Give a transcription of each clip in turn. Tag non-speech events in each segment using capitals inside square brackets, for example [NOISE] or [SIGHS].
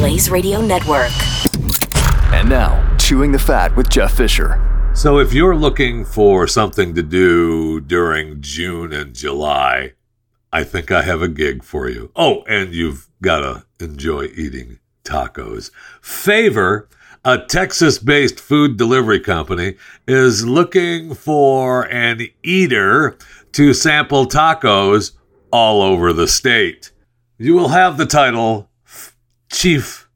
Blaze Radio Network. And now, Chewing the Fat with Jeff Fisher. So, if you're looking for something to do during June and July, I think I have a gig for you. Oh, and you've got to enjoy eating tacos. Favor, a Texas based food delivery company, is looking for an eater to sample tacos all over the state. You will have the title Chief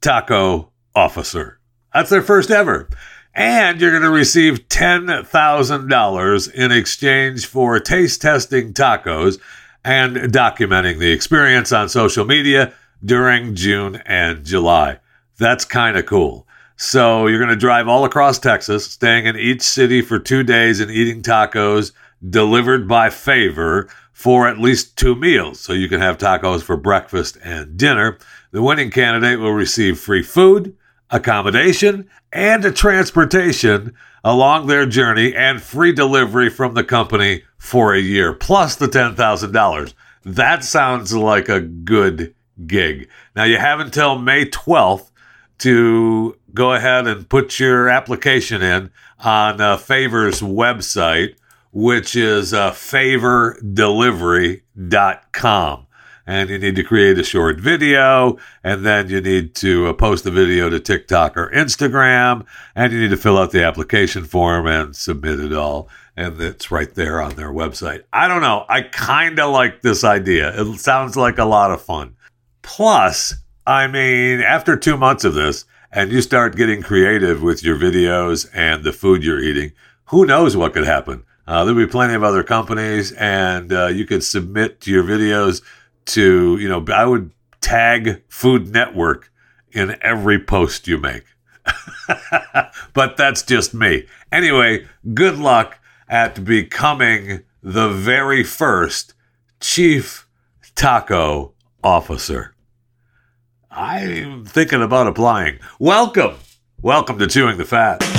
Taco Officer. That's their first ever. And you're going to receive $10,000 in exchange for taste testing tacos and documenting the experience on social media during June and July. That's kind of cool. So you're going to drive all across Texas, staying in each city for two days and eating tacos delivered by favor for at least two meals. So you can have tacos for breakfast and dinner. The winning candidate will receive free food, accommodation, and transportation along their journey and free delivery from the company for a year, plus the $10,000. That sounds like a good gig. Now, you have until May 12th to go ahead and put your application in on uh, Favor's website, which is uh, favordelivery.com and you need to create a short video, and then you need to uh, post the video to TikTok or Instagram, and you need to fill out the application form and submit it all. And it's right there on their website. I don't know. I kind of like this idea. It sounds like a lot of fun. Plus, I mean, after two months of this, and you start getting creative with your videos and the food you're eating, who knows what could happen? Uh, there'll be plenty of other companies, and uh, you could submit your videos to, you know, I would tag Food Network in every post you make. [LAUGHS] but that's just me. Anyway, good luck at becoming the very first Chief Taco Officer. I'm thinking about applying. Welcome. Welcome to Chewing the Fat.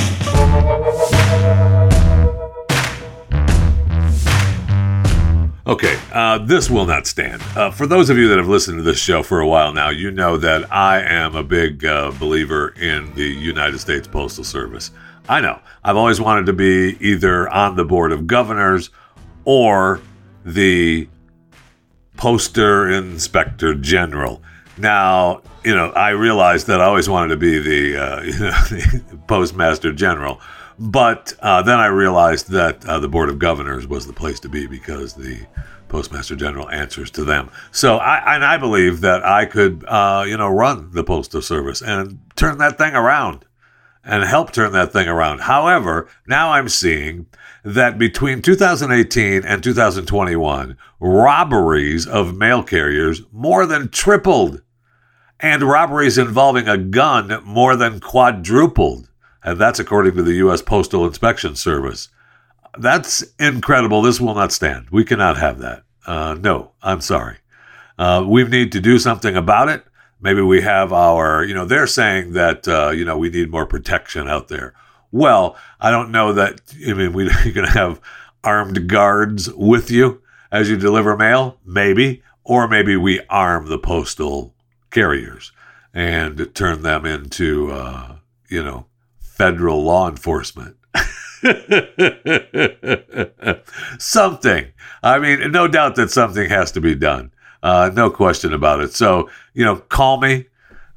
Okay, uh, this will not stand. Uh, for those of you that have listened to this show for a while now, you know that I am a big uh, believer in the United States Postal Service. I know. I've always wanted to be either on the board of governors or the poster inspector general. Now, you know, I realized that I always wanted to be the, uh, you [LAUGHS] know, the postmaster general. But uh, then I realized that uh, the Board of Governors was the place to be because the Postmaster General answers to them. So I and I believe that I could, uh, you know, run the Postal Service and turn that thing around and help turn that thing around. However, now I'm seeing that between 2018 and 2021, robberies of mail carriers more than tripled, and robberies involving a gun more than quadrupled. And that's according to the U.S. Postal Inspection Service. That's incredible. This will not stand. We cannot have that. Uh, no, I'm sorry. Uh, we need to do something about it. Maybe we have our, you know, they're saying that, uh, you know, we need more protection out there. Well, I don't know that, I mean, we, [LAUGHS] you're going to have armed guards with you as you deliver mail, maybe, or maybe we arm the postal carriers and turn them into, uh, you know, federal law enforcement. [LAUGHS] something. I mean, no doubt that something has to be done. Uh, no question about it. So, you know, call me.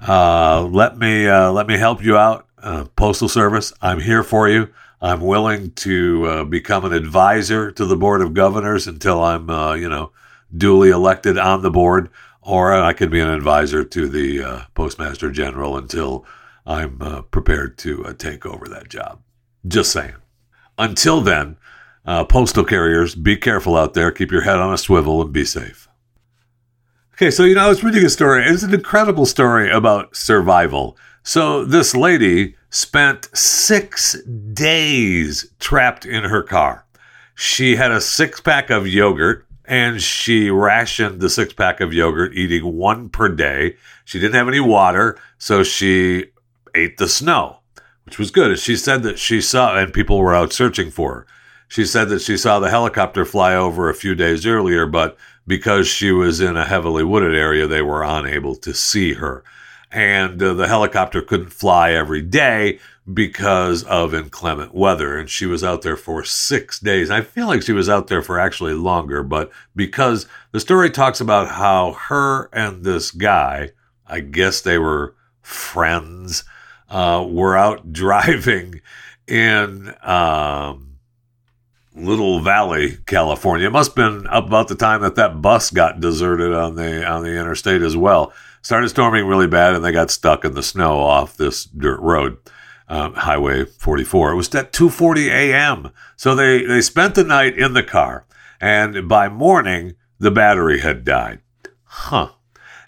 Uh, let me uh, let me help you out. Uh, Postal Service, I'm here for you. I'm willing to uh, become an advisor to the Board of Governors until I'm, uh, you know, duly elected on the board, or I could be an advisor to the Postmaster General until I'm uh, prepared to uh, take over that job. Just saying. Until then, uh, postal carriers, be careful out there. Keep your head on a swivel and be safe. Okay, so you know, I was reading a story. It's an incredible story about survival. So this lady spent six days trapped in her car. She had a six pack of yogurt and she rationed the six pack of yogurt, eating one per day. She didn't have any water, so she ate the snow, which was good. She said that she saw, and people were out searching for her. She said that she saw the helicopter fly over a few days earlier, but because she was in a heavily wooded area, they were unable to see her. And uh, the helicopter couldn't fly every day because of inclement weather. And she was out there for six days. I feel like she was out there for actually longer, but because the story talks about how her and this guy, I guess they were friends, uh, were out [LAUGHS] driving in um, Little Valley, California. It must have been about the time that that bus got deserted on the on the interstate as well. Started storming really bad, and they got stuck in the snow off this dirt road um, Highway 44. It was at 2:40 a.m. So they they spent the night in the car, and by morning the battery had died. Huh.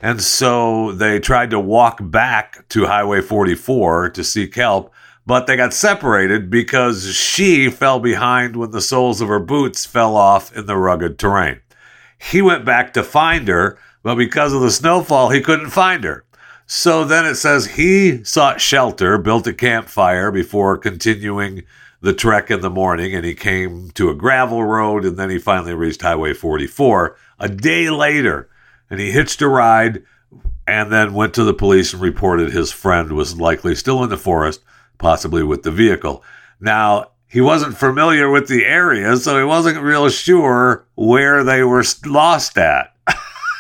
And so they tried to walk back to Highway 44 to seek help, but they got separated because she fell behind when the soles of her boots fell off in the rugged terrain. He went back to find her, but because of the snowfall, he couldn't find her. So then it says he sought shelter, built a campfire before continuing the trek in the morning, and he came to a gravel road, and then he finally reached Highway 44 a day later, and he hitched a ride and then went to the police and reported his friend was likely still in the forest, possibly with the vehicle. Now, he wasn't familiar with the area, so he wasn't real sure where they were lost at. [LAUGHS]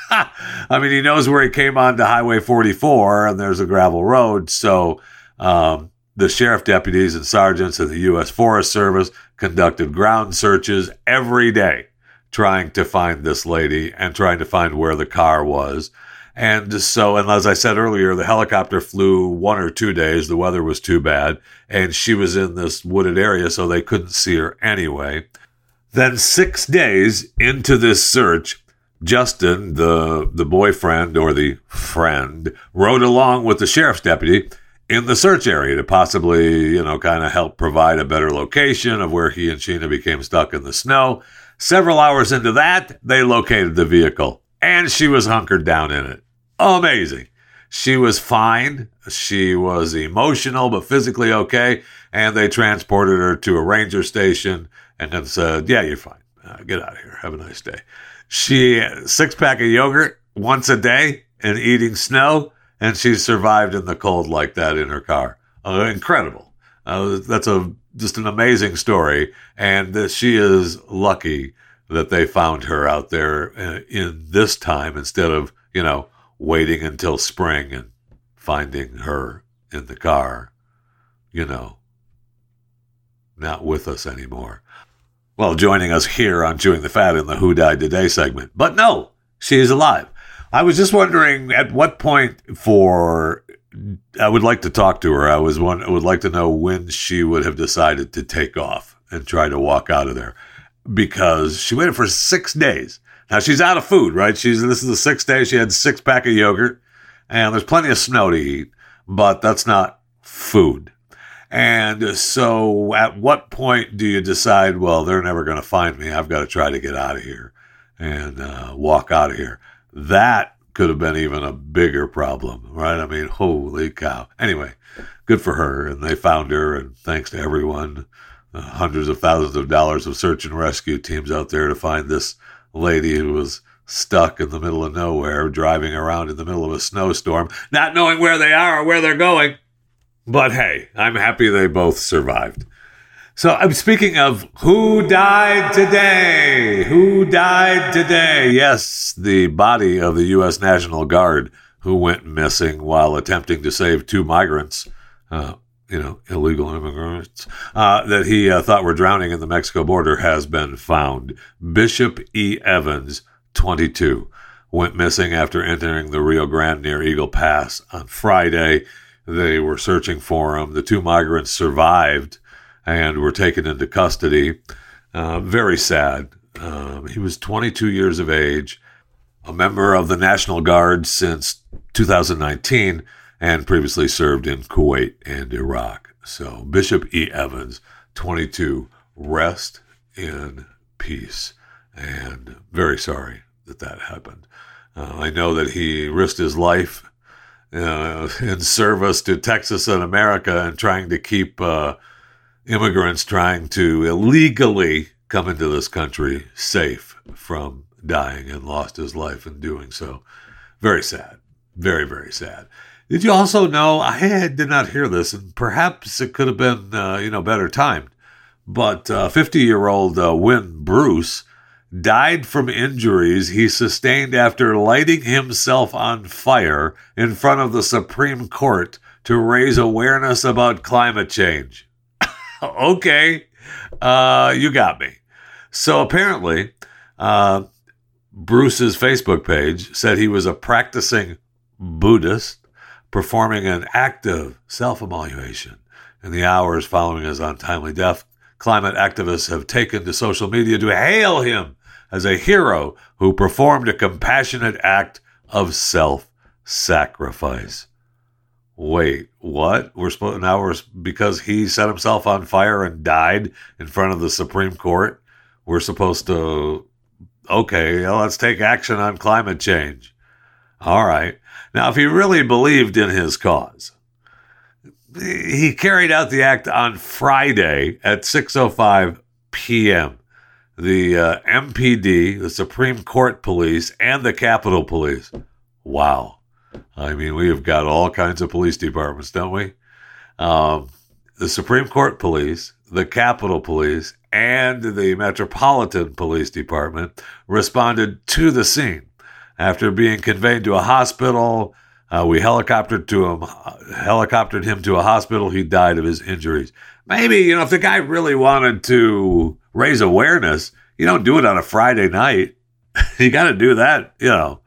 I mean, he knows where he came onto Highway 44, and there's a gravel road. So um, the sheriff deputies and sergeants of the U.S. Forest Service conducted ground searches every day, trying to find this lady and trying to find where the car was. And so, and as I said earlier, the helicopter flew one or two days. The weather was too bad, and she was in this wooded area, so they couldn't see her anyway. Then, six days into this search, Justin, the the boyfriend or the friend, rode along with the sheriff's deputy in the search area to possibly, you know, kind of help provide a better location of where he and Sheena became stuck in the snow. Several hours into that, they located the vehicle and she was hunkered down in it. Amazing. She was fine. She was emotional, but physically okay. And they transported her to a ranger station and then said, Yeah, you're fine. Uh, get out of here. Have a nice day. She six pack of yogurt once a day and eating snow, and she survived in the cold like that in her car. Uh, incredible. Uh, that's a just an amazing story, and that she is lucky that they found her out there uh, in this time instead of you know waiting until spring and finding her in the car, you know, not with us anymore well, joining us here on Chewing the Fat in the Who Died Today segment. But no, she is alive. I was just wondering at what point for I would like to talk to her. I was one I would like to know when she would have decided to take off and try to walk out of there because she waited for six days. Now she's out of food, right? She's this is the sixth day. She had six pack of yogurt, and there's plenty of snow to eat, but that's not food. And so, at what point do you decide, well, they're never going to find me? I've got to try to get out of here and uh, walk out of here? That could have been even a bigger problem, right? I mean, holy cow. Anyway, good for her. And they found her, and thanks to everyone, uh, hundreds of thousands of dollars of search and rescue teams out there to find this lady who was stuck in the middle of nowhere, driving around in the middle of a snowstorm, not knowing where they are or where they're going. But hey, I'm happy they both survived. So I'm speaking of who died today. Who died today? Yes, the body of the U.S. National Guard who went missing while attempting to save two migrants, uh, you know, illegal immigrants, uh, that he uh, thought were drowning in the Mexico border has been found. Bishop E. Evans, 22, went missing after entering the Rio Grande near Eagle Pass on Friday. They were searching for him. The two migrants survived and were taken into custody. Uh, very sad. Um, he was 22 years of age, a member of the National Guard since 2019, and previously served in Kuwait and Iraq. So, Bishop E. Evans, 22, rest in peace. And very sorry that that happened. Uh, I know that he risked his life uh, in service to Texas and America and trying to keep uh, immigrants trying to illegally come into this country safe from dying and lost his life in doing so. Very sad. Very, very sad. Did you also know? I did not hear this, and perhaps it could have been, uh, you know, better timed. But 50 year old uh, Wynn Bruce died from injuries he sustained after lighting himself on fire in front of the Supreme Court to raise awareness about climate change. [LAUGHS] okay, uh, you got me. So apparently, uh, Bruce's Facebook page said he was a practicing Buddhist performing an active self evaluation in the hours following his untimely death. Climate activists have taken to social media to hail him as a hero who performed a compassionate act of self sacrifice. Wait, what? We're supposed now we're because he set himself on fire and died in front of the Supreme Court. We're supposed to okay, let's take action on climate change. All right. Now, if he really believed in his cause, he carried out the act on Friday at 6:05 p.m. The uh, MPD, the Supreme Court Police, and the Capitol Police. Wow. I mean, we have got all kinds of police departments, don't we? Um, the Supreme Court Police, the Capitol Police, and the Metropolitan Police Department responded to the scene. After being conveyed to a hospital, uh, we helicoptered to him, helicoptered him to a hospital. He died of his injuries. Maybe you know if the guy really wanted to raise awareness, you don't do it on a Friday night. [LAUGHS] you got to do that, you know,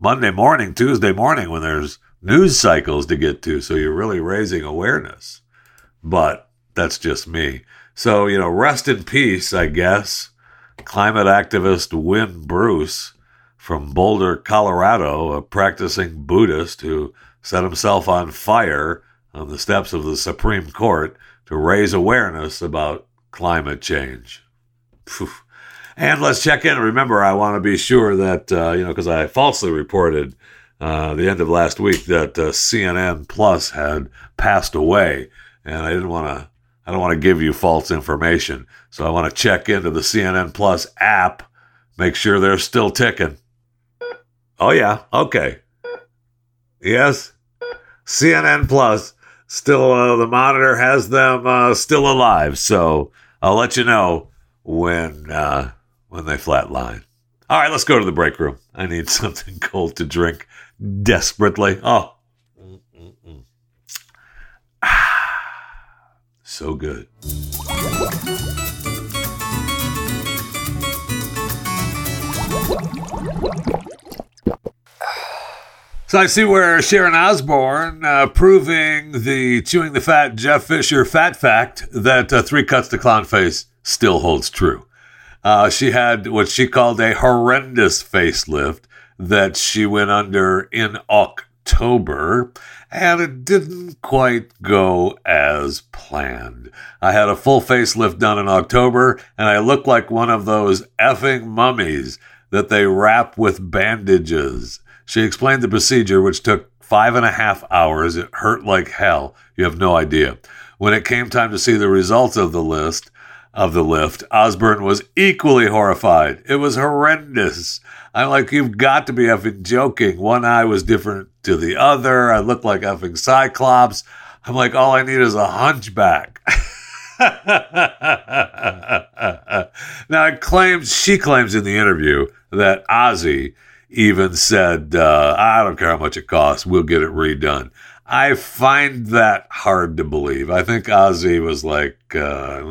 Monday morning, Tuesday morning when there's news cycles to get to. So you're really raising awareness. But that's just me. So, you know, rest in peace, I guess. Climate activist Wynn Bruce from Boulder, Colorado, a practicing Buddhist who set himself on fire on the steps of the Supreme Court to raise awareness about climate change. And let's check in. Remember, I want to be sure that, uh, you know, because I falsely reported uh, the end of last week that uh, CNN Plus had passed away. And I didn't want to, I don't want to give you false information. So I want to check into the CNN Plus app, make sure they're still ticking. Oh, yeah. Okay. Yes. CNN Plus still uh, the monitor has them uh, still alive. So I'll let you know when uh, when they flatline. All right, let's go to the break room. I need [LAUGHS] something cold to drink desperately. Oh, ah, [SIGHS] so good. So I see where Sharon Osbourne uh, proving the chewing the fat Jeff Fisher fat fact that uh, three cuts to clown face still holds true. Uh, she had what she called a horrendous facelift that she went under in October, and it didn't quite go as planned. I had a full facelift done in October, and I looked like one of those effing mummies that they wrap with bandages. She explained the procedure, which took five and a half hours. It hurt like hell. You have no idea. When it came time to see the results of the list, of the lift, Osbourne was equally horrified. It was horrendous. I'm like, you've got to be effing joking. One eye was different to the other. I looked like effing Cyclops. I'm like, all I need is a hunchback. [LAUGHS] now, claims, she claims in the interview that Ozzy even said, uh, I don't care how much it costs, we'll get it redone. I find that hard to believe. I think Ozzy was like, uh,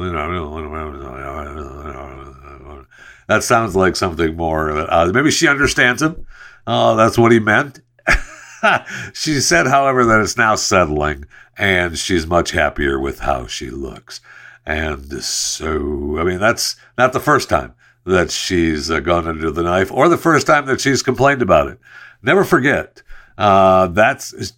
that sounds like something more that maybe she understands him. Oh, that's what he meant. [LAUGHS] she said, however, that it's now settling and she's much happier with how she looks. And so, I mean, that's not the first time that she's uh, gone under the knife or the first time that she's complained about it. Never forget, uh, that's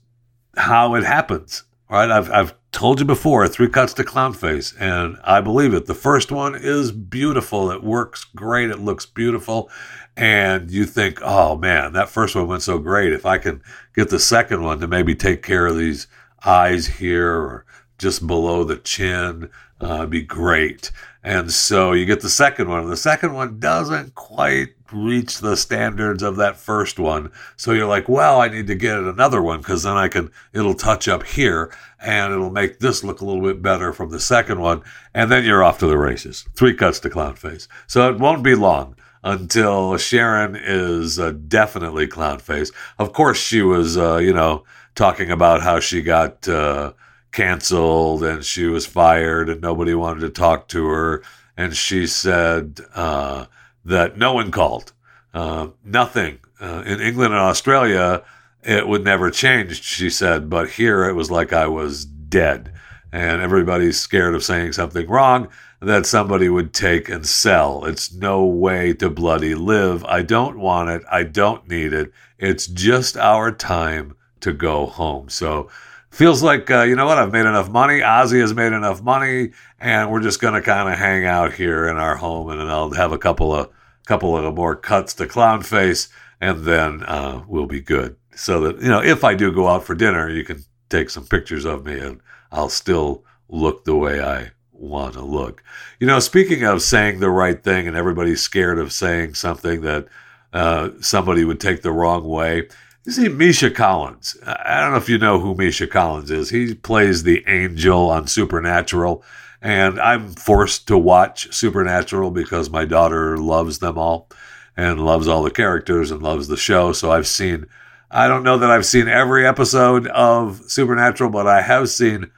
how it happens. Right? I've I've told you before, three cuts to clown face, and I believe it. The first one is beautiful. It works great. It looks beautiful. And you think, oh man, that first one went so great. If I can get the second one to maybe take care of these eyes here or just below the chin, uh, be great. And so you get the second one. The second one doesn't quite reach the standards of that first one. So you're like, well, I need to get another one because then I can, it'll touch up here and it'll make this look a little bit better from the second one. And then you're off to the races. Three cuts to clown face. So it won't be long until Sharon is uh, definitely clown face. Of course, she was, uh, you know, talking about how she got, uh, canceled and she was fired and nobody wanted to talk to her. And she said uh, that no one called, uh, nothing. Uh, in England and Australia, it would never change, she said, but here it was like I was dead. And everybody's scared of saying something wrong that somebody would take and sell. It's no way to bloody live. I don't want it. I don't need it. It's just our time to go home. So, feels like uh, you know what I've made enough money. Ozzy has made enough money, and we're just gonna kind of hang out here in our home, and, I'll have a couple of couple of more cuts to clown face, and then uh, we'll be good. So that you know, if I do go out for dinner, you can take some pictures of me, and I'll still look the way I want to look. You know, speaking of saying the right thing, and everybody's scared of saying something that uh, somebody would take the wrong way you see, Misha Collins. I don't know if you know who Misha Collins is. He plays the angel on Supernatural, and I'm forced to watch Supernatural because my daughter loves them all and loves all the characters and loves the show. So I've seen, I don't know that I've seen every episode of Supernatural, but I have seen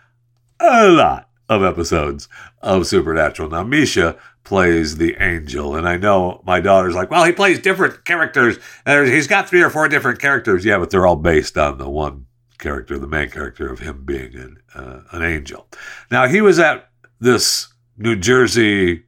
a lot of episodes of Supernatural. Now, Misha plays the angel. And I know my daughter's like, well, he plays different characters. And he's got three or four different characters. Yeah, but they're all based on the one character, the main character of him being an, uh, an angel. Now, he was at this New Jersey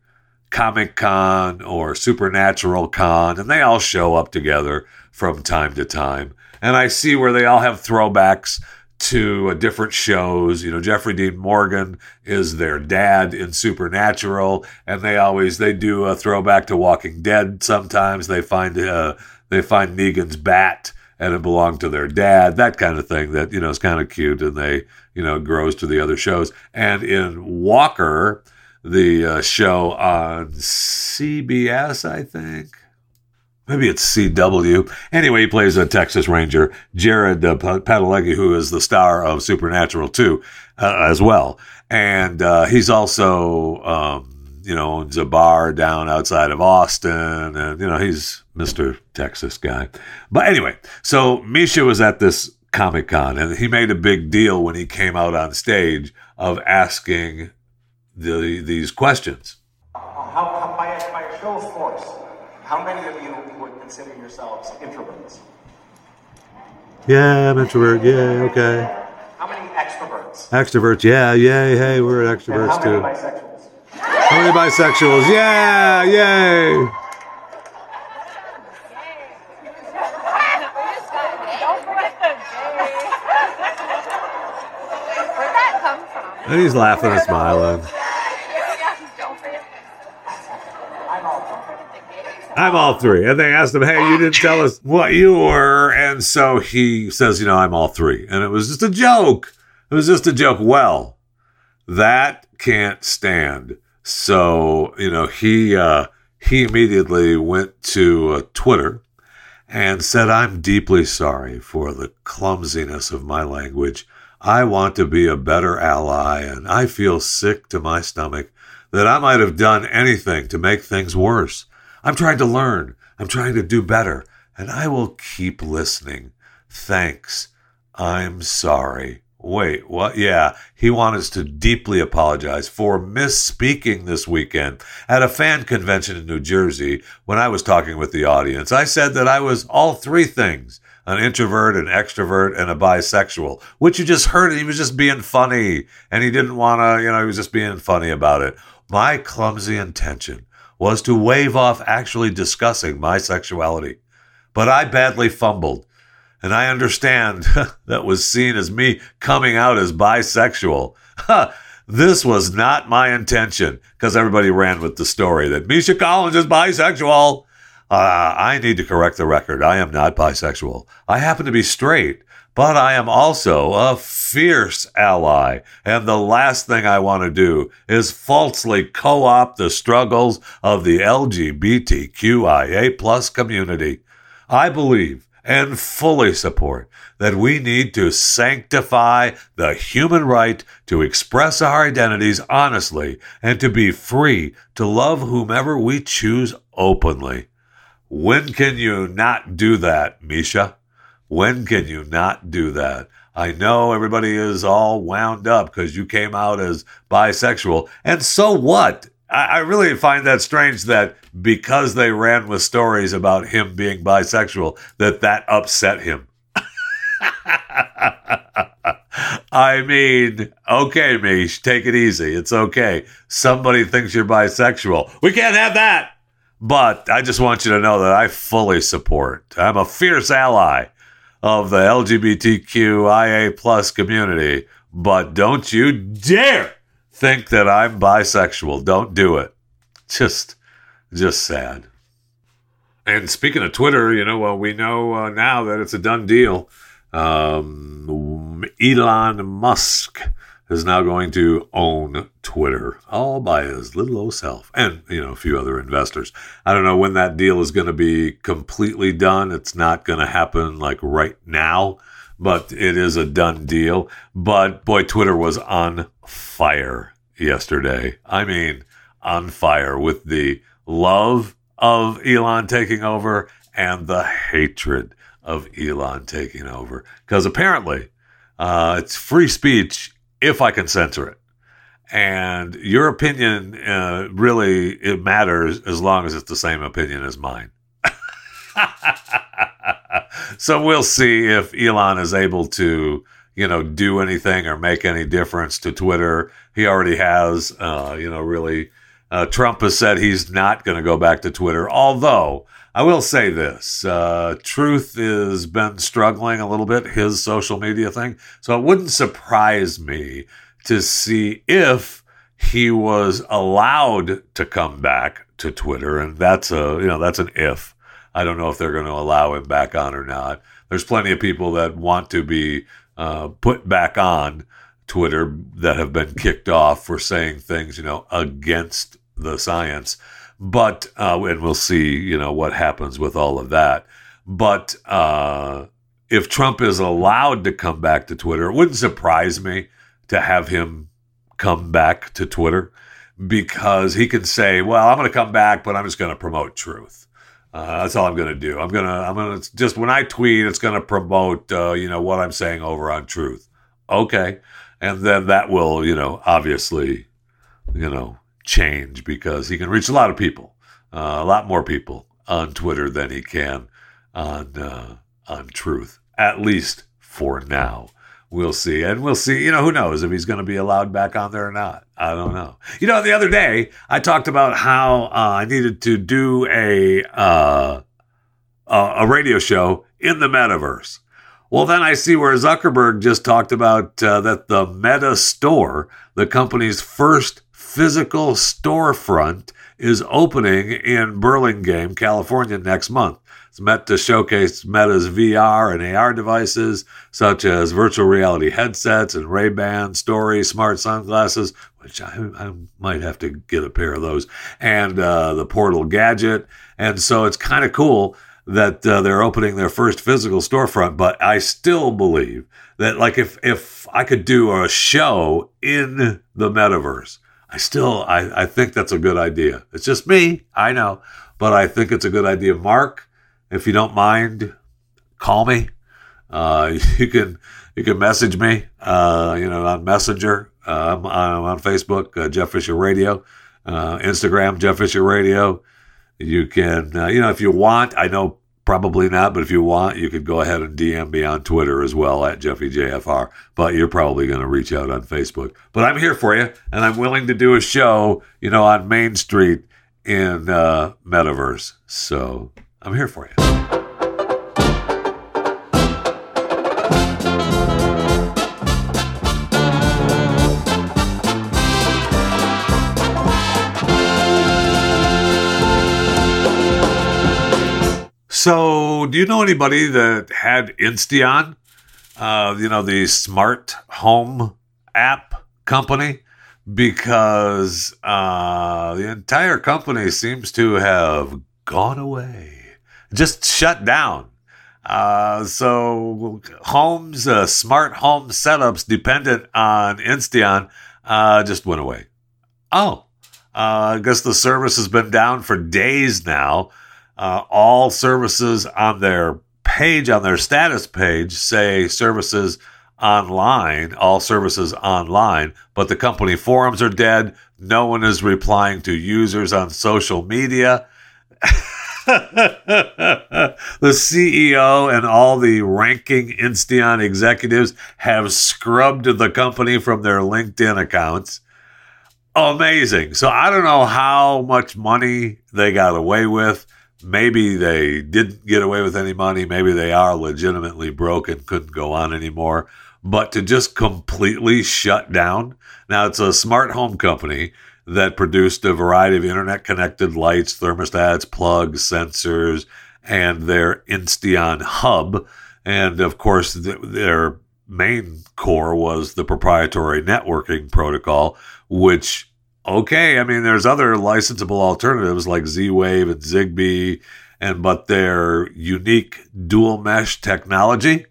Comic Con or Supernatural Con, and they all show up together from time to time. And I see where they all have throwbacks to uh, different shows. You know, Jeffrey Dean Morgan is their dad in Supernatural, and they always they do a throwback to Walking Dead. Sometimes they find uh, they find Negan's bat and it belonged to their dad. That kind of thing that you know is kind of cute, and they you know grows to the other shows. And in Walker, the uh, show on CBS, I think maybe it's CW. Anyway, he plays a Texas Ranger, Jared uh, Padalecki, who is the star of Supernatural 2 uh, as well. And uh, he's also, um, you know, owns a bar down outside of Austin. And, you know, he's Mr. Texas guy. But anyway, so Misha was at this Comic Con and he made a big deal when he came out on stage of asking the, these questions. How, show how many of you would consider yourselves introverts? Yeah, I'm introvert. Yeah, okay. How many extroverts? Extroverts. Yeah, yay, hey, we're extroverts and how too. many bisexuals? How many bisexuals? Yeah, yay. Where'd that come from? And he's laughing and smiling. I'm all three. And they asked him, hey, you didn't tell us what you were. And so he says, you know, I'm all three. And it was just a joke. It was just a joke. Well, that can't stand. So, you know, he uh, he immediately went to uh, Twitter and said, I'm deeply sorry for the clumsiness of my language. I want to be a better ally, and I feel sick to my stomach that I might have done anything to make things worse. I'm trying to learn. I'm trying to do better, and I will keep listening. Thanks. I'm sorry. Wait, what? Yeah, he wants to deeply apologize for misspeaking this weekend at a fan convention in New Jersey when I was talking with the audience. I said that I was all three things an introvert, an extrovert, and a bisexual, which you just heard. He was just being funny, and he didn't want to, you know, he was just being funny about it. My clumsy intention was to wave off actually discussing my sexuality, but I badly fumbled and I understand [LAUGHS] that was seen as me coming out as bisexual. this was not my intention because everybody ran with the story that Misha Collins is bisexual. Uh, I need to correct the record. I am not bisexual. I happen to be straight, but I am also a fierce ally. And the last thing I want to do is falsely co opt the struggles of the LGBTQIA plus community. I believe and fully support that we need to sanctify the human right to express our identities honestly and to be free to love whomever we choose openly. When can you not do that, Misha? When can you not do that? I know everybody is all wound up because you came out as bisexual. And so what? I, I really find that strange that because they ran with stories about him being bisexual, that that upset him. [LAUGHS] I mean, okay, Mish, take it easy. It's okay. Somebody thinks you're bisexual. We can't have that. But I just want you to know that I fully support. I'm a fierce ally of the LGBTQIA plus community. But don't you dare think that I'm bisexual. Don't do it. Just, just sad. And speaking of Twitter, you know, well, we know uh, now that it's a done deal. Um, Elon Musk is now going to own Twitter all by his little old self and, you know, a few other investors. I don't know when that deal is going to be completely done. It's not going to happen like right now, but it is a done deal. But boy, Twitter was on fire yesterday. I mean, on fire with the love of Elon taking over and the hatred of Elon taking over. Because apparently, uh, it's free speech if I can censor it. And your opinion uh, really it matters as long as it's the same opinion as mine. [LAUGHS] so we'll see if Elon is able to, you know, do anything or make any difference to Twitter. He already has, uh, you know, really. Uh, Trump has said he's not going to go back to Twitter, although I will say this uh, Truth has been struggling a little bit, his social media thing. So it wouldn't surprise me to see if he was allowed to come back to Twitter. And that's a, you know, that's an if. I don't know if they're going to allow him back on or not. There's plenty of people that want to be uh, put back on Twitter that have been kicked off for saying things, you know, against the science. But uh, and we'll see, you know, what happens with all of that. But uh, if Trump is allowed to come back to Twitter, it wouldn't surprise me to have him come back to Twitter because he can say, "Well, I'm going to come back, but I'm just going to promote truth." Uh, that's all I'm going to do. I'm going to, I'm going to just when I tweet, it's going to promote, uh, you know, what I'm saying over on Truth. Okay, and then that will, you know, obviously, you know, change because he can reach a lot of people, uh, a lot more people on Twitter than he can on uh, on Truth. At least for now, we'll see, and we'll see. You know, who knows if he's going to be allowed back on there or not? I don't know. You know, the other day I talked about how uh, I needed to do a uh, a radio show in the metaverse. Well, then I see where Zuckerberg just talked about uh, that the Meta Store, the company's first physical storefront is opening in Burlingame, California next month. It's meant to showcase Meta's VR and AR devices, such as virtual reality headsets and Ray-Ban Story smart sunglasses, which I, I might have to get a pair of those, and uh, the Portal gadget. And so it's kind of cool that uh, they're opening their first physical storefront. But I still believe that, like, if if I could do a show in the metaverse I still I, I think that's a good idea. It's just me, I know, but I think it's a good idea. Mark, if you don't mind, call me. Uh, [LAUGHS] you can you can message me, uh, you know, on Messenger. Uh, I'm, I'm, on Facebook, uh, Jeff Fisher Radio, uh, Instagram, Jeff Fisher Radio. You can, uh, you know, if you want. I know Probably not, but if you want, you could go ahead and DM me on Twitter as well at JeffyJFR. But you're probably going to reach out on Facebook. But I'm here for you, and I'm willing to do a show, you know, on Main Street in uh, Metaverse. So I'm here for you. So, do you know anybody that had Insteon? Uh, you know, the smart home app company? Because uh, the entire company seems to have gone away, just shut down. Uh, so, homes, uh, smart home setups dependent on Insteon uh, just went away. Oh, uh, I guess the service has been down for days now. Uh, all services on their page, on their status page, say services online, all services online, but the company forums are dead. No one is replying to users on social media. [LAUGHS] the CEO and all the ranking Insteon executives have scrubbed the company from their LinkedIn accounts. Amazing. So I don't know how much money they got away with. Maybe they didn't get away with any money. Maybe they are legitimately broke and couldn't go on anymore. But to just completely shut down. Now, it's a smart home company that produced a variety of internet connected lights, thermostats, plugs, sensors, and their Insteon hub. And of course, th- their main core was the proprietary networking protocol, which, okay, I mean, there's other licensable alternatives like Z Wave and Zigbee, and but their unique dual mesh technology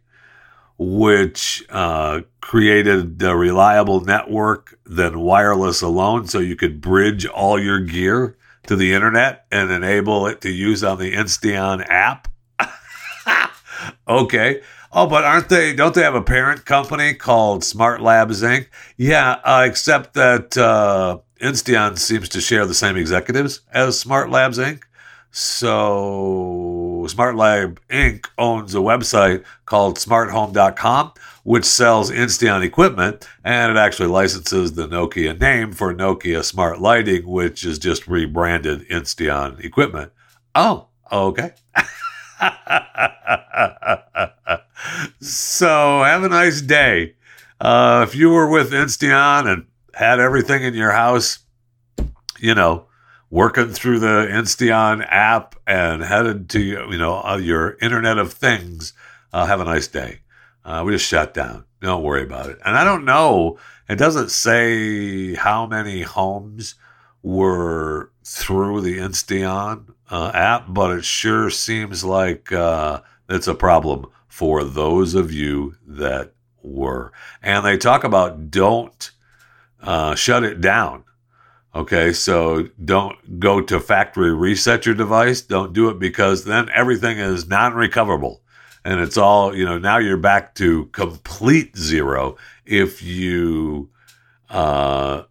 which uh, created a reliable network than wireless alone, so you could bridge all your gear to the internet and enable it to use on the Insteon app. [LAUGHS] okay. Oh, but aren't they? Don't they have a parent company called Smart Labs Inc? Yeah, uh, except that uh, Insteon seems to share the same executives as Smart Labs Inc. So, Smart Lab Inc. owns a website called smarthome.com, which sells Insteon equipment, and it actually licenses the Nokia name for Nokia Smart Lighting, which is just rebranded Insteon equipment. Oh, okay. [LAUGHS] so, have a nice day. Uh, if you were with Insteon and had everything in your house, you know, working through the Insteon app and headed to you know uh, your Internet of Things. Uh, have a nice day. Uh, we just shut down. Don't worry about it. And I don't know. It doesn't say how many homes were through the Insteon uh, app, but it sure seems like uh, it's a problem for those of you that were. And they talk about don't uh, shut it down Okay, so don't go to factory reset your device. Don't do it because then everything is non recoverable. And it's all, you know, now you're back to complete zero if you uh,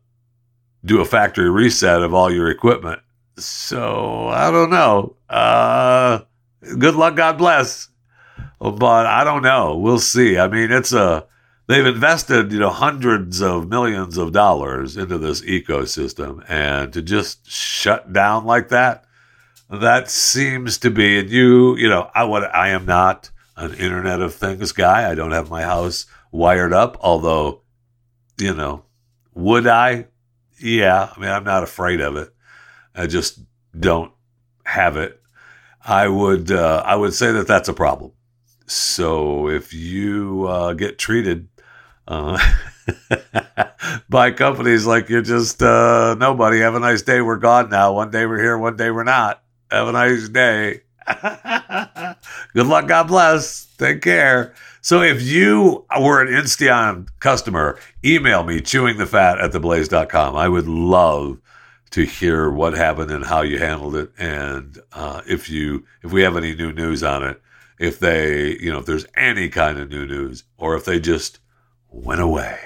do a factory reset of all your equipment. So I don't know. Uh, good luck, God bless. But I don't know. We'll see. I mean, it's a they've invested you know hundreds of millions of dollars into this ecosystem and to just shut down like that that seems to be and you you know i what i am not an internet of things guy. I don't have my house wired up although you know would i? Yeah i mean i'm not afraid of it. I just don't have it. I would uh, i would say that that's a problem. So if you uh, get treated uh, [LAUGHS] by companies like you're just uh, nobody. Have a nice day. We're gone now. One day we're here, one day we're not. Have a nice day. [LAUGHS] Good luck. God bless. Take care. So if you were an Insteon customer, email me chewingthefat at theblaze.com. I would love to hear what happened and how you handled it. And uh, if you if we have any new news on it, if they, you know, if there's any kind of new news, or if they just went away.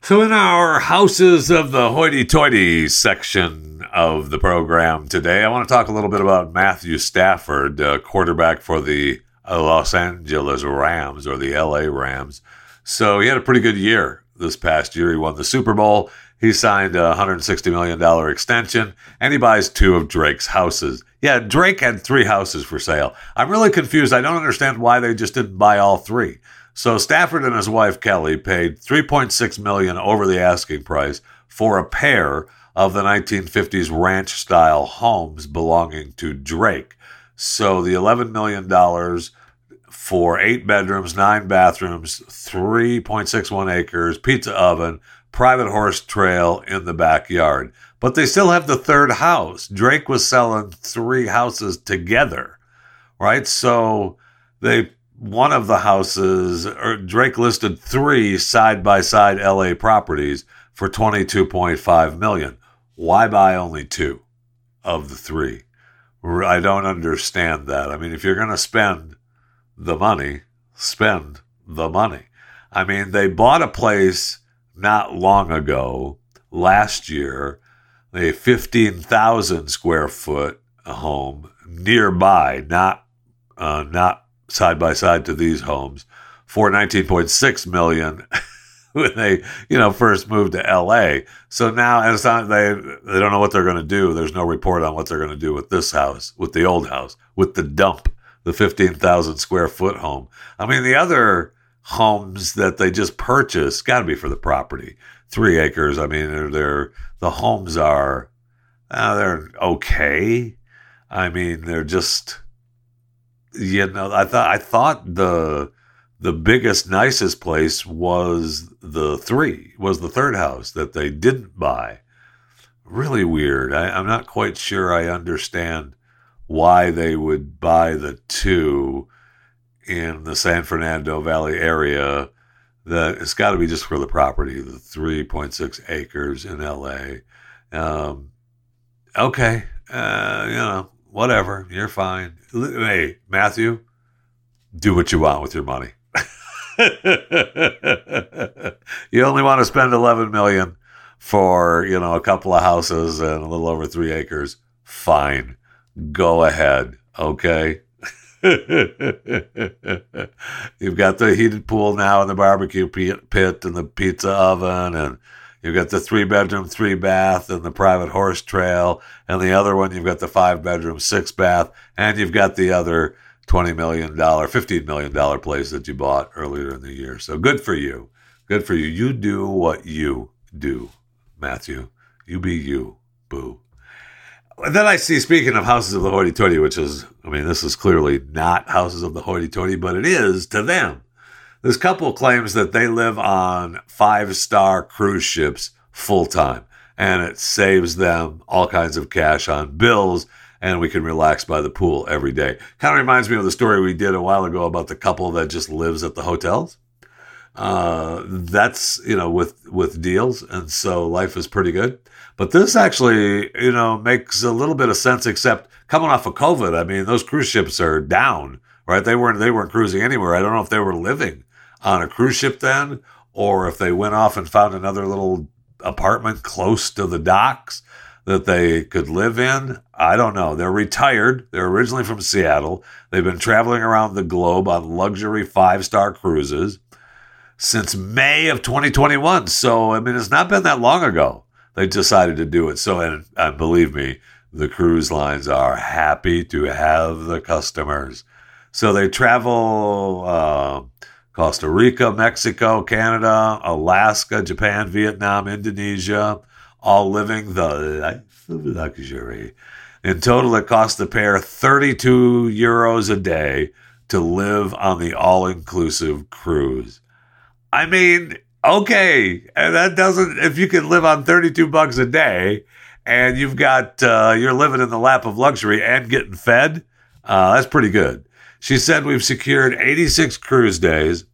So, in our Houses of the Hoity Toity section of the program today, I want to talk a little bit about Matthew Stafford, uh, quarterback for the Los Angeles Rams or the LA Rams. So, he had a pretty good year this past year. He won the Super Bowl. He signed a $160 million extension and he buys two of Drake's houses. Yeah, Drake had three houses for sale. I'm really confused. I don't understand why they just didn't buy all three. So Stafford and his wife Kelly paid 3.6 million over the asking price for a pair of the 1950s ranch style homes belonging to Drake. So the $11 million for eight bedrooms, nine bathrooms, 3.61 acres, pizza oven, private horse trail in the backyard. But they still have the third house. Drake was selling three houses together, right? So they one of the houses, or Drake listed three side by side LA properties for 22.5 million. Why buy only two of the three? I don't understand that. I mean, if you're going to spend the money, spend the money. I mean, they bought a place not long ago, last year, a 15,000 square foot home nearby, not uh, not side by side to these homes, for 19.6 million [LAUGHS] when they, you know, first moved to LA. So now, and it's not they they don't know what they're going to do. There's no report on what they're going to do with this house, with the old house, with the dump, the 15,000 square foot home. I mean, the other homes that they just purchased got to be for the property. Three acres. I mean, they're, they're the homes are uh, they're okay. I mean, they're just you know. I thought I thought the the biggest nicest place was the three was the third house that they didn't buy. Really weird. I, I'm not quite sure I understand why they would buy the two in the San Fernando Valley area that it's got to be just for the property, the 3.6 acres in LA. Um, okay, uh, you know, whatever, you're fine. Hey, Matthew, do what you want with your money. [LAUGHS] you only want to spend 11 million for, you know, a couple of houses and a little over 3 acres. Fine. Go ahead, okay? [LAUGHS] you've got the heated pool now and the barbecue pit and the pizza oven and you've got the three bedroom three bath and the private horse trail. And the other one you've got the five bedroom six bath. And you've got the other 20 million dollar 15 million dollar place that you bought earlier in the year. So good for you. Good for you. You do what you do matthew. You be you boo. And then I see, speaking of houses of the hoity toity, which is, I mean, this is clearly not houses of the hoity toity, but it is to them. This couple claims that they live on five star cruise ships full time, and it saves them all kinds of cash on bills, and we can relax by the pool every day. Kind of reminds me of the story we did a while ago about the couple that just lives at the hotels. Uh, that's you know with with deals, and so life is pretty good. But this actually, you know, makes a little bit of sense, except coming off of COVID. I mean, those cruise ships are down, right? They weren't they weren't cruising anywhere. I don't know if they were living on a cruise ship then, or if they went off and found another little apartment close to the docks that they could live in. I don't know. They're retired. They're originally from Seattle. They've been traveling around the globe on luxury five star cruises since May of 2021. So, I mean, it's not been that long ago they decided to do it. So, and, and believe me, the cruise lines are happy to have the customers. So they travel uh, Costa Rica, Mexico, Canada, Alaska, Japan, Vietnam, Indonesia, all living the life of luxury. In total, it costs the pair 32 euros a day to live on the all inclusive cruise. I mean, okay, and that doesn't. If you can live on thirty-two bucks a day, and you've got uh, you're living in the lap of luxury and getting fed, uh, that's pretty good. She said we've secured 86 cruise days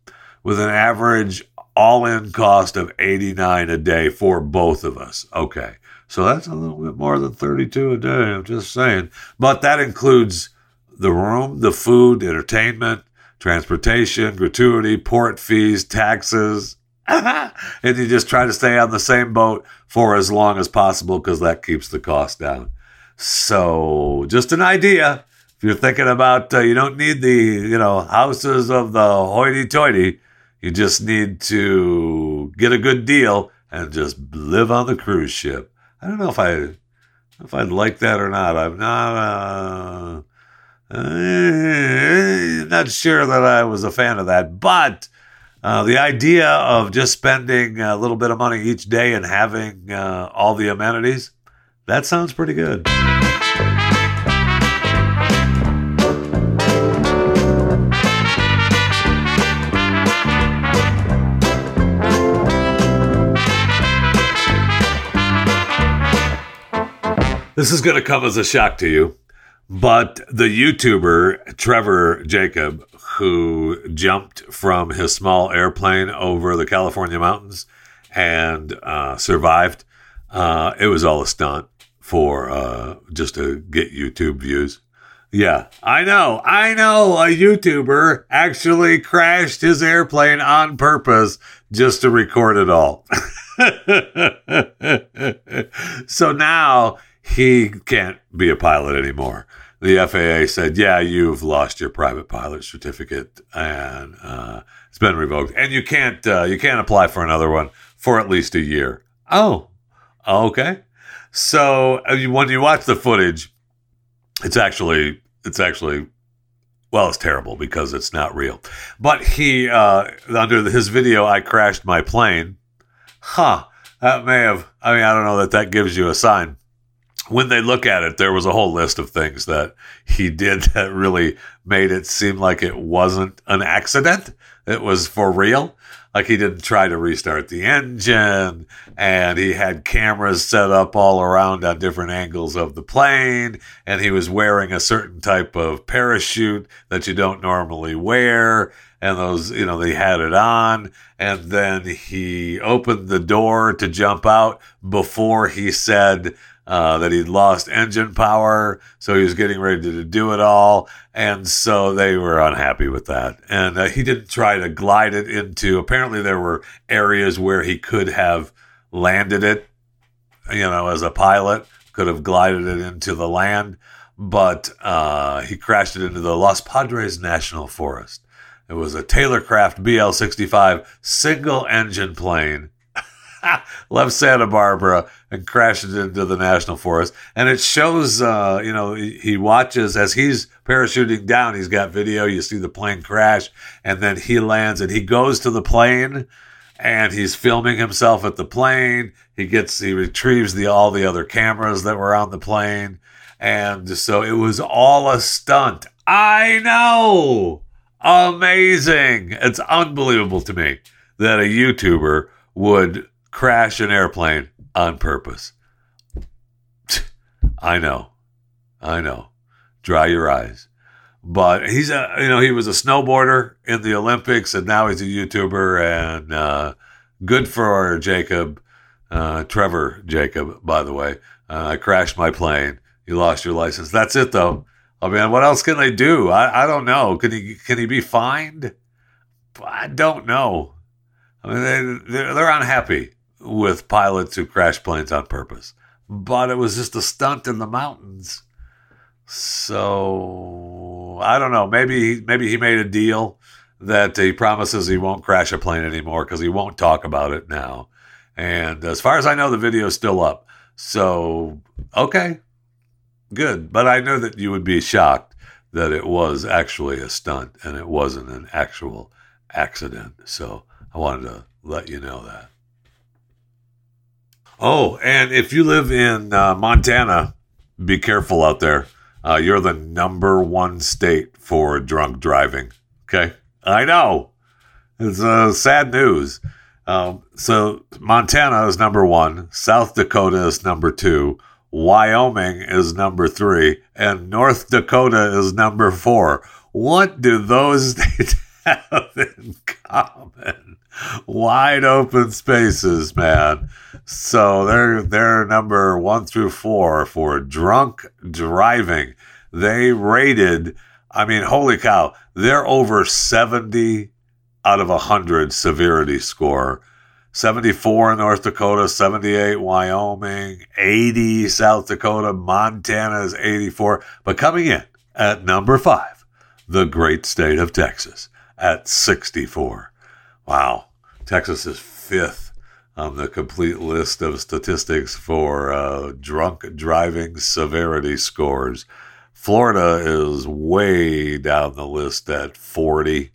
with an average all-in cost of 89 a day for both of us. Okay. So that's a little bit more than 32 a day, I'm just saying. But that includes the room, the food, entertainment, transportation, gratuity, port fees, taxes, [LAUGHS] and you just try to stay on the same boat for as long as possible because that keeps the cost down. So, just an idea. You're thinking about, uh, you don't need the, you know, houses of the hoity-toity. You just need to get a good deal and just live on the cruise ship. I don't know if I, if I'd like that or not. I'm not, uh, uh, not sure that I was a fan of that, but uh, the idea of just spending a little bit of money each day and having uh, all the amenities, that sounds pretty good. This is going to come as a shock to you, but the YouTuber Trevor Jacob, who jumped from his small airplane over the California mountains and uh, survived, uh, it was all a stunt for uh, just to get YouTube views. Yeah, I know. I know a YouTuber actually crashed his airplane on purpose just to record it all. [LAUGHS] so now he can't be a pilot anymore. The FAA said, "Yeah, you've lost your private pilot certificate, and uh, it's been revoked, and you can't uh, you can't apply for another one for at least a year." Oh, okay. So uh, when you watch the footage, it's actually it's actually well, it's terrible because it's not real. But he uh, under his video, I crashed my plane. Huh? That may have. I mean, I don't know that that gives you a sign. When they look at it, there was a whole list of things that he did [LAUGHS] that really made it seem like it wasn't an accident. It was for real. Like he didn't try to restart the engine, and he had cameras set up all around on different angles of the plane, and he was wearing a certain type of parachute that you don't normally wear, and those, you know, they had it on, and then he opened the door to jump out before he said, uh, that he'd lost engine power, so he was getting ready to do it all, and so they were unhappy with that. And uh, he didn't try to glide it into. Apparently, there were areas where he could have landed it, you know, as a pilot, could have glided it into the land, but uh, he crashed it into the Los Padres National Forest. It was a Taylorcraft BL 65 single engine plane [LAUGHS] left Santa Barbara and crashes into the national forest. And it shows, uh, you know, he, he watches as he's parachuting down. He's got video. You see the plane crash, and then he lands and he goes to the plane and he's filming himself at the plane. He gets, he retrieves the all the other cameras that were on the plane. And so it was all a stunt. I know. Amazing. It's unbelievable to me that a YouTuber would crash an airplane on purpose. [LAUGHS] I know. I know. Dry your eyes. But he's a, you know, he was a snowboarder in the Olympics and now he's a YouTuber and uh, good for Jacob, uh, Trevor Jacob, by the way. Uh, I crashed my plane. You lost your license. That's it though. I mean, what else can they do? I, I don't know. Can he can he be fined? I don't know. I mean, they, they're, they're unhappy with pilots who crash planes on purpose. But it was just a stunt in the mountains. So I don't know. Maybe maybe he made a deal that he promises he won't crash a plane anymore because he won't talk about it now. And as far as I know, the video is still up. So okay, good. But I know that you would be shocked that it was actually a stunt and it wasn't an actual accident. So I wanted to let you know that. Oh, and if you live in uh, Montana, be careful out there. Uh, you're the number one state for drunk driving. Okay. I know. It's uh, sad news. Um, so Montana is number one, South Dakota is number two, Wyoming is number three, and North Dakota is number four. What do those [LAUGHS] states have in common? Wide open spaces, man. So they're they're number one through four for drunk driving. They rated, I mean, holy cow, they're over 70 out of 100 severity score. 74 in North Dakota, 78 Wyoming, 80 South Dakota, Montana is 84. But coming in at number five, the great state of Texas at 64. Wow. Texas is fifth on the complete list of statistics for uh, drunk driving severity scores. Florida is way down the list at 40.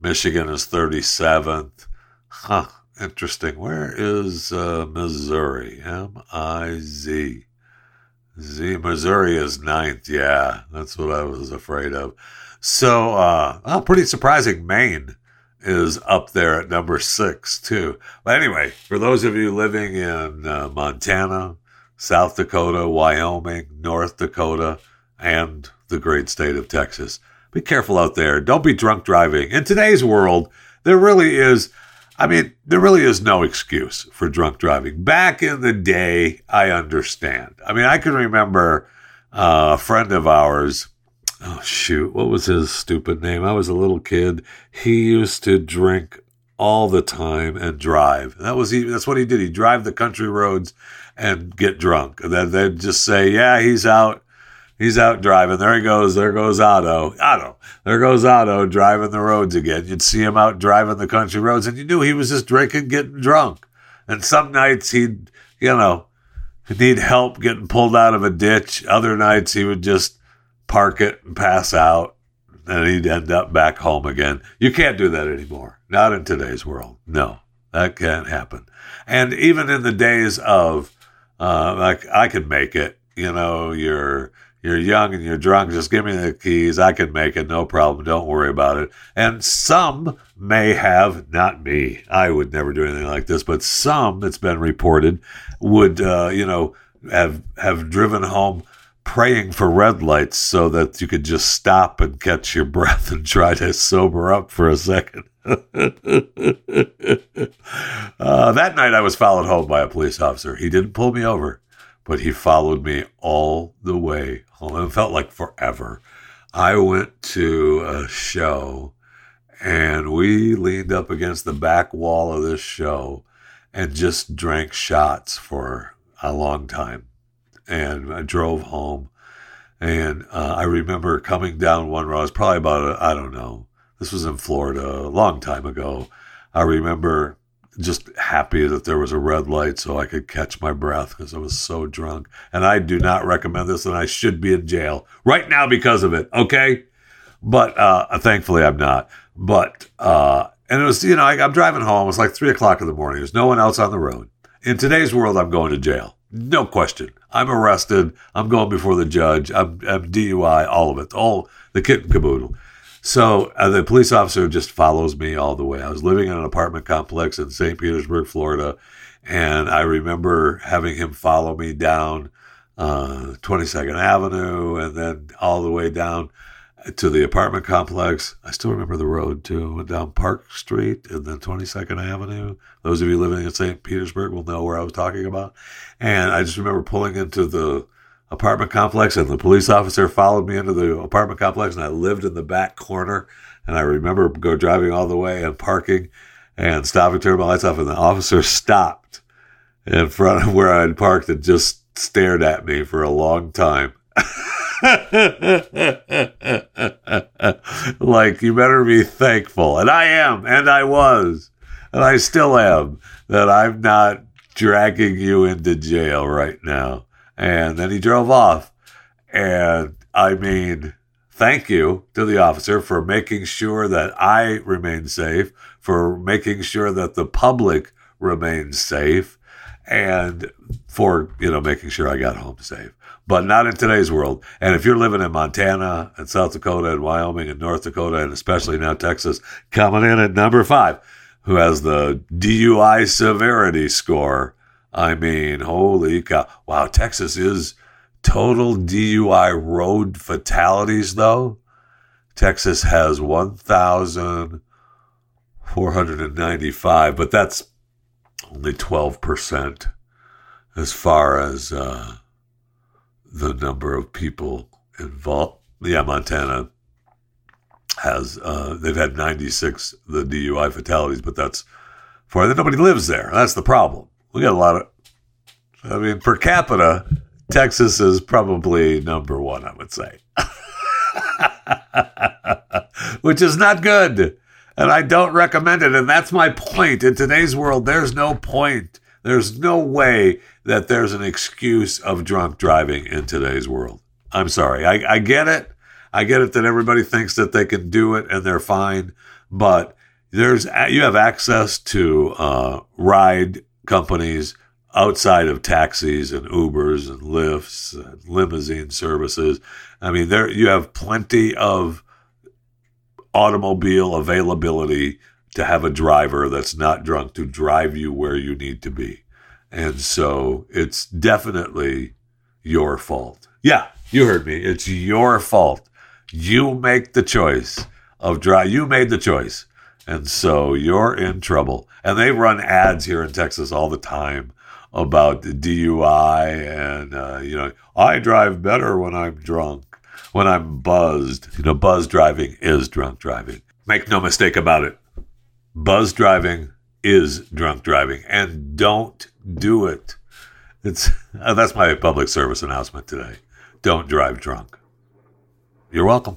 Michigan is 37th. Huh, interesting. Where is uh, Missouri? M I Z. Z. Missouri is ninth. Yeah, that's what I was afraid of. So, uh, oh, pretty surprising. Maine is up there at number six, too. But anyway, for those of you living in uh, Montana, South Dakota, Wyoming, North Dakota, and the great state of Texas. Be careful out there. Don't be drunk driving. In today's world, there really is, I mean, there really is no excuse for drunk driving. Back in the day, I understand. I mean, I can remember uh, a friend of ours. Oh, shoot. What was his stupid name? I was a little kid. He used to drink all the time and drive. That was he. That's what he did. He drive the country roads and get drunk. And then they'd just say, "Yeah, he's out. He's out driving. There he goes. There goes Otto. Otto. There goes Otto driving the roads again." You'd see him out driving the country roads, and you knew he was just drinking, getting drunk. And some nights he'd, you know, need help getting pulled out of a ditch. Other nights he would just park it and pass out and he'd end up back home again. You can't do that anymore. Not in today's world. No, that can't happen. And even in the days of, uh, like I can make it, you know, you're, you're young and you're drunk. Just give me the keys. I can make it. No problem. Don't worry about it. And some may have, not me. I would never do anything like this, but some, it's been reported, would, uh, you know, have, have driven home praying for red lights so that you could just stop and catch your breath and try to sober up for a second. [LAUGHS] uh, that night, I was followed home by a police officer. He didn't pull me over, but he followed me all the way home. It felt like forever. I went to a show and we leaned up against the back wall of this show and just drank shots for a long time and I drove home. And uh, I remember coming down one road. I was probably about, I don't know, this was in Florida a long time ago. I remember just happy that there was a red light so I could catch my breath because I was so drunk. And I do not recommend this, and I should be in jail right now because of it. Okay. But uh, thankfully, I'm not. But, uh, and it was, you know, I, I'm driving home. It was like three o'clock in the morning. There's no one else on the road. In today's world, I'm going to jail. No question. I'm arrested. I'm going before the judge. I'm, I'm DUI, all of it, all the kit and caboodle. So uh, the police officer just follows me all the way. I was living in an apartment complex in St. Petersburg, Florida, and I remember having him follow me down uh, 22nd Avenue and then all the way down to the apartment complex. I still remember the road too. Went down Park Street and then 22nd Avenue. Those of you living in St. Petersburg will know where I was talking about. And I just remember pulling into the apartment complex and the police officer followed me into the apartment complex and I lived in the back corner. And I remember go driving all the way and parking and stopping, turning my lights off. And the officer [LAUGHS] stopped in front of where I had parked and just stared at me for a long time. [LAUGHS] [LAUGHS] like, you better be thankful. And I am, and I was, and I still am, that I'm not dragging you into jail right now. And then he drove off. And I mean, thank you to the officer for making sure that I remain safe, for making sure that the public remains safe, and for, you know, making sure I got home safe but not in today's world. And if you're living in Montana and South Dakota and Wyoming and North Dakota and especially now Texas, coming in at number five, who has the DUI severity score. I mean, holy cow. Wow, Texas is total DUI road fatalities, though. Texas has 1,495, but that's only 12% as far as. Uh, the number of people involved. Yeah, Montana has uh, they've had 96 the DUI fatalities, but that's for that nobody lives there. That's the problem. We got a lot of. I mean, per capita, Texas is probably number one. I would say, [LAUGHS] which is not good, and I don't recommend it. And that's my point. In today's world, there's no point there's no way that there's an excuse of drunk driving in today's world. I'm sorry. I, I get it. I get it that everybody thinks that they can do it and they're fine, but there's you have access to uh, ride companies outside of taxis and Ubers and Lyfts and limousine services. I mean, there you have plenty of automobile availability to have a driver that's not drunk to drive you where you need to be. And so it's definitely your fault. Yeah, you heard me. It's your fault. You make the choice of drive. You made the choice. And so you're in trouble. And they run ads here in Texas all the time about the DUI and, uh, you know, I drive better when I'm drunk, when I'm buzzed. You know, buzz driving is drunk driving. Make no mistake about it. Buzz driving is drunk driving. And don't do it. It's uh, that's my public service announcement today. Don't drive drunk. You're welcome.